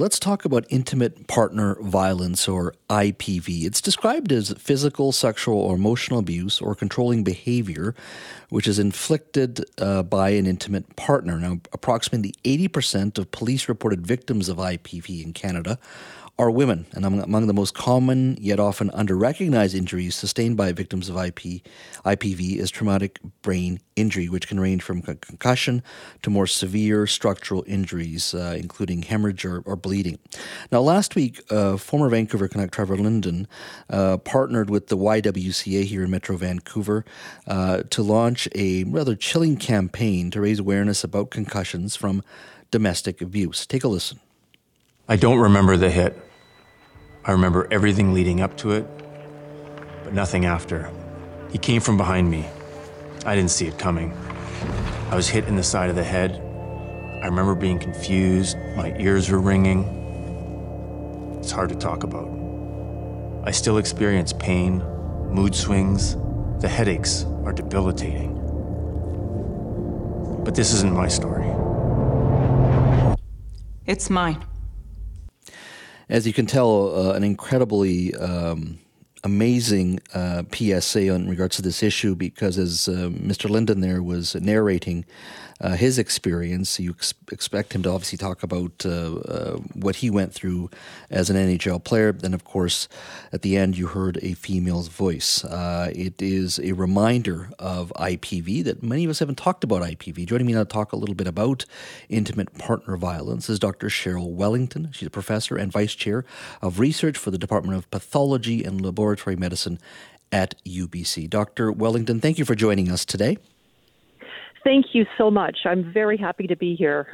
let's talk about intimate partner violence or IPV. It's described as physical, sexual, or emotional abuse or controlling behavior which is inflicted uh, by an intimate partner. Now, approximately 80% of police reported victims of IPV in Canada are women, and among the most common yet often underrecognized injuries sustained by victims of IP, IPV is traumatic brain injury, which can range from concussion to more severe structural injuries, uh, including hemorrhage or, or, bleeding. Now, last week, uh, former Vancouver Canuck Trevor Linden uh, partnered with the YWCA here in Metro Vancouver uh, to launch a rather chilling campaign to raise awareness about concussions from domestic abuse. Take a listen. I don't remember the hit. I remember everything leading up to it, but nothing after. He came from behind me. I didn't see it coming. I was hit in the side of the head. I remember being confused. My ears were ringing. It's hard to talk about. I still experience pain, mood swings. The headaches are debilitating. But this isn't my story. It's mine as you can tell, uh, an incredibly um, amazing uh, PSA in regards to this issue because, as uh, Mr. Linden there was narrating, uh, his experience. You ex- expect him to obviously talk about uh, uh, what he went through as an NHL player. Then, of course, at the end, you heard a female's voice. Uh, it is a reminder of IPV that many of us haven't talked about IPV. Joining me now to talk a little bit about intimate partner violence is Dr. Cheryl Wellington. She's a professor and vice chair of research for the Department of Pathology and Laboratory Medicine at UBC. Dr. Wellington, thank you for joining us today. Thank you so much. I'm very happy to be here.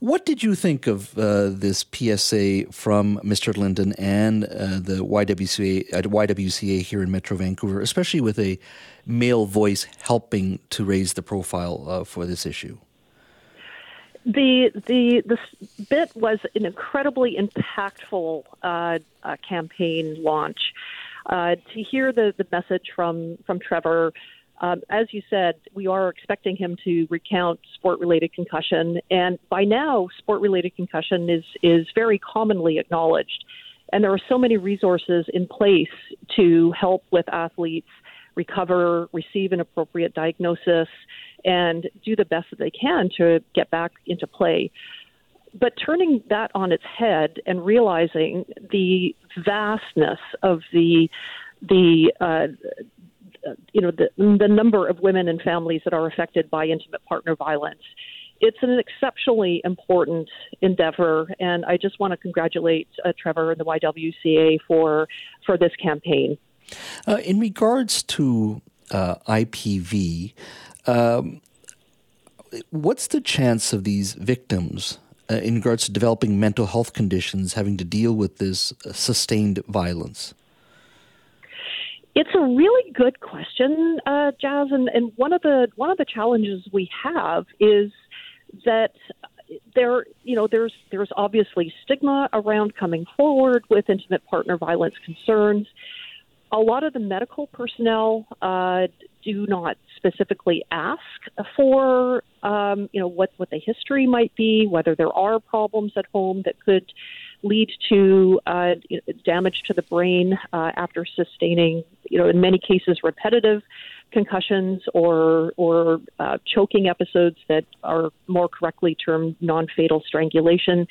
What did you think of uh, this PSA from Mr. Linden and uh, the YWCA, YWCA here in Metro Vancouver, especially with a male voice helping to raise the profile uh, for this issue? The the the bit was an incredibly impactful uh, uh, campaign launch. To hear the, the message from from Trevor um, as you said, we are expecting him to recount sport-related concussion, and by now, sport-related concussion is is very commonly acknowledged, and there are so many resources in place to help with athletes recover, receive an appropriate diagnosis, and do the best that they can to get back into play. But turning that on its head and realizing the vastness of the the uh, you know, the, the number of women and families that are affected by intimate partner violence. It's an exceptionally important endeavor, and I just want to congratulate uh, Trevor and the YWCA for for this campaign. Uh, in regards to uh, IPV, um, what's the chance of these victims uh, in regards to developing mental health conditions having to deal with this uh, sustained violence? It's a really good question, uh, Jazz, and, and one of the one of the challenges we have is that there, you know, there's there's obviously stigma around coming forward with intimate partner violence concerns. A lot of the medical personnel uh, do not specifically ask for, um, you know, what what the history might be, whether there are problems at home that could lead to uh, damage to the brain uh, after sustaining, you know, in many cases repetitive concussions or or uh, choking episodes that are more correctly termed non-fatal strangulation.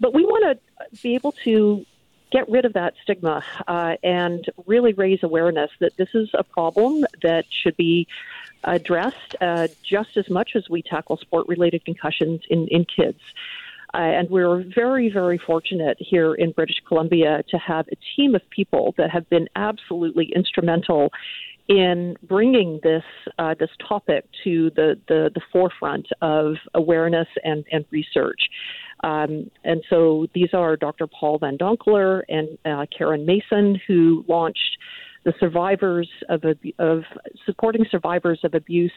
But we want to be able to get rid of that stigma uh, and really raise awareness that this is a problem that should be addressed uh, just as much as we tackle sport-related concussions in, in kids. Uh, and we're very, very fortunate here in British Columbia to have a team of people that have been absolutely instrumental in bringing this uh, this topic to the, the, the, forefront of awareness and, and research. Um, and so these are Dr. Paul Van Donkelaar and uh, Karen Mason, who launched the survivors of, of supporting survivors of abuse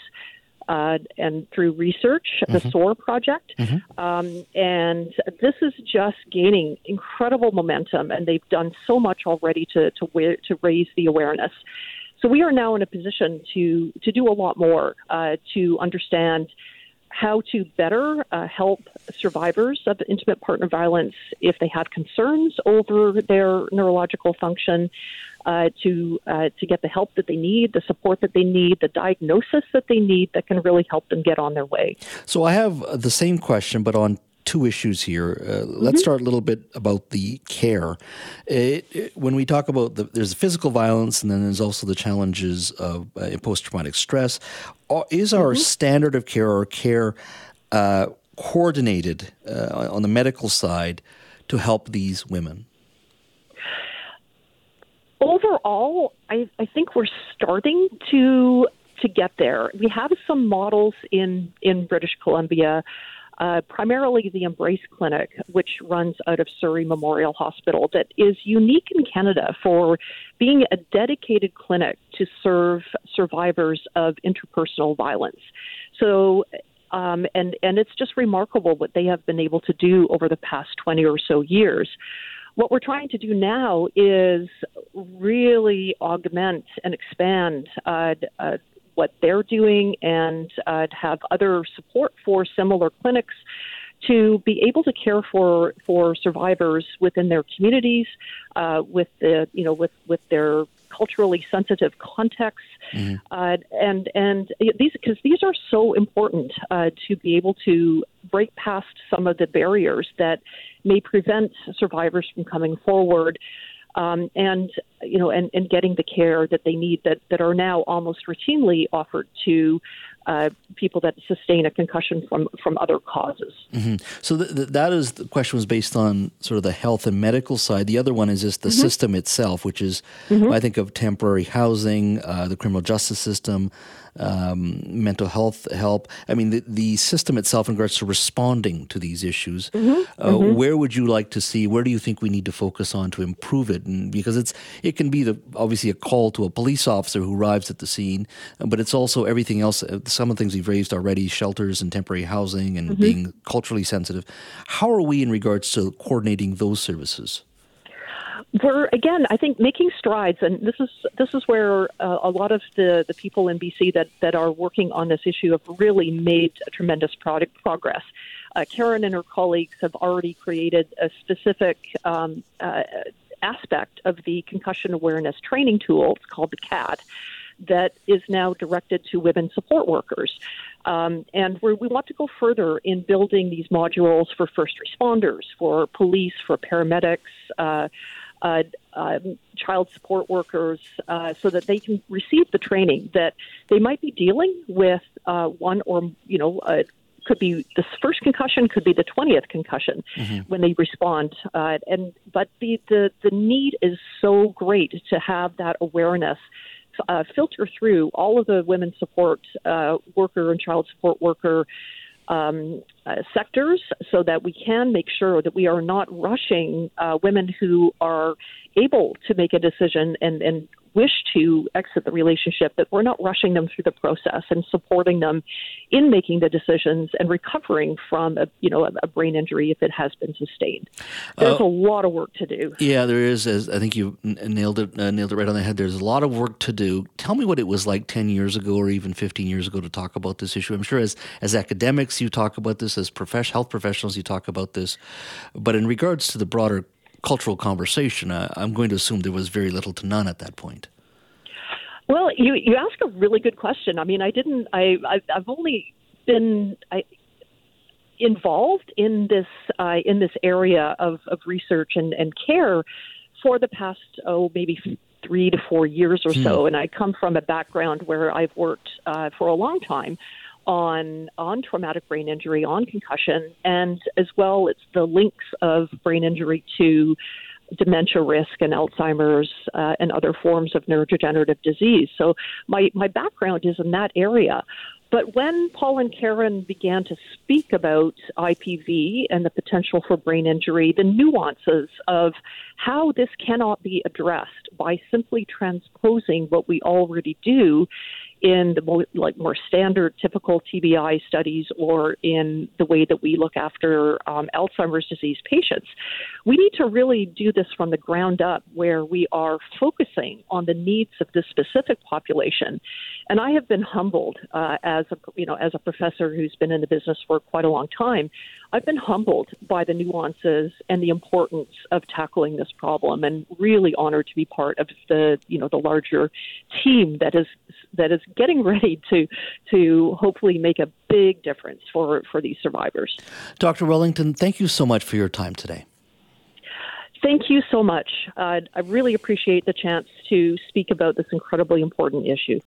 uh, and through research, mm-hmm. the SOAR project. Mm-hmm. Um, and this is just gaining incredible momentum, and they've done so much already to, to, to raise the awareness. So we are now in a position to, to do a lot more uh, to understand how to better uh, help survivors of intimate partner violence if they have concerns over their neurological function, uh, to uh, to get the help that they need, the support that they need, the diagnosis that they need that can really help them get on their way. So I have the same question, but on two issues here. Uh, mm-hmm. Let's start a little bit about the care. It, it, when we talk about the, there's physical violence, and then there's also the challenges of uh, post traumatic stress. Is our mm-hmm. standard of care or care uh, coordinated uh, on the medical side to help these women? overall, I, I think we're starting to to get there. We have some models in in British Columbia. Uh, primarily the Embrace Clinic, which runs out of Surrey Memorial Hospital, that is unique in Canada for being a dedicated clinic to serve survivors of interpersonal violence. So, um, and and it's just remarkable what they have been able to do over the past twenty or so years. What we're trying to do now is really augment and expand uh, uh, what they're doing and uh, have other support for similar clinics to be able to care for for survivors within their communities, uh, with the you know with with their culturally sensitive contexts, mm-hmm. uh, and and these because these are so important uh, to be able to break past some of the barriers that may prevent survivors from coming forward. Um, and you know, and, and getting the care that they need that, that are now almost routinely offered to uh, people that sustain a concussion from from other causes. Mm-hmm. So th- th- that is the question was based on sort of the health and medical side. The other one is just the mm-hmm. system itself, which is mm-hmm. I think of temporary housing, uh, the criminal justice system, um, mental health help. I mean, the, the system itself in regards to responding to these issues. Mm-hmm. Uh, mm-hmm. where would you like to see? Where do you think we need to focus on to improve it? And because it's it can be the obviously a call to a police officer who arrives at the scene, but it's also everything else. Some of the things we've raised already: shelters and temporary housing, and mm-hmm. being culturally sensitive. How are we in regards to coordinating those services? we're again, I think, making strides, and this is this is where uh, a lot of the, the people in BC that, that are working on this issue have really made a tremendous product progress. Uh, Karen and her colleagues have already created a specific um, uh, aspect of the concussion awareness training tool. It's called the CAT that is now directed to women support workers. Um, and we want to go further in building these modules for first responders, for police, for paramedics. Uh, uh, uh, child support workers uh, so that they can receive the training that they might be dealing with uh, one or you know uh, could be the first concussion could be the 20th concussion mm-hmm. when they respond uh, and but the, the the need is so great to have that awareness uh, filter through all of the women support uh, worker and child support worker um, uh, sectors so that we can make sure that we are not rushing uh, women who are able to make a decision and, and wish to exit the relationship, that we're not rushing them through the process and supporting them in making the decisions and recovering from a you know a, brain injury if it has been sustained. There's uh, a lot of work to do. Yeah, there is. As I think you nailed it uh, nailed it right on the head. There's a lot of work to do. Tell me what it was like ten years ago or even fifteen years ago to talk about this issue. I'm sure as as academics you talk about this, as health professionals you talk about this, but in regards to the broader cultural conversation, uh, I'm going to assume there was very little to none at that point. Well, you you ask a really good question. I mean, I didn't. I I've only been I, involved in this uh, in this area of, of research and, and care for the past oh maybe three to four years or so. Hmm. And I come from a background where I've worked uh, for a long time on on traumatic brain injury, on concussion, and as well it's the links of brain injury to dementia risk and Alzheimer's uh, and other forms of neurodegenerative disease. So my my background is in that area. But when Paul and Karen began to speak about IPV and the potential for brain injury, the nuances of how this cannot be addressed by simply transposing what we already do in the more, like more standard typical TBI studies or in the way that we look after um, Alzheimer's disease patients. We need to really do this from the ground up where we are focusing on the needs of this specific population. And I have been humbled uh, as a you know as a professor who's been in the business for quite a long time. I've been humbled by the nuances and the importance of tackling this problem, and really honored to be part of the you know the larger team that is that is getting ready to to hopefully make a big difference for for these survivors. Dr. Wellington, thank you so much for your time today. Thank you so much. Uh, I really appreciate the chance to speak about this incredibly important issue.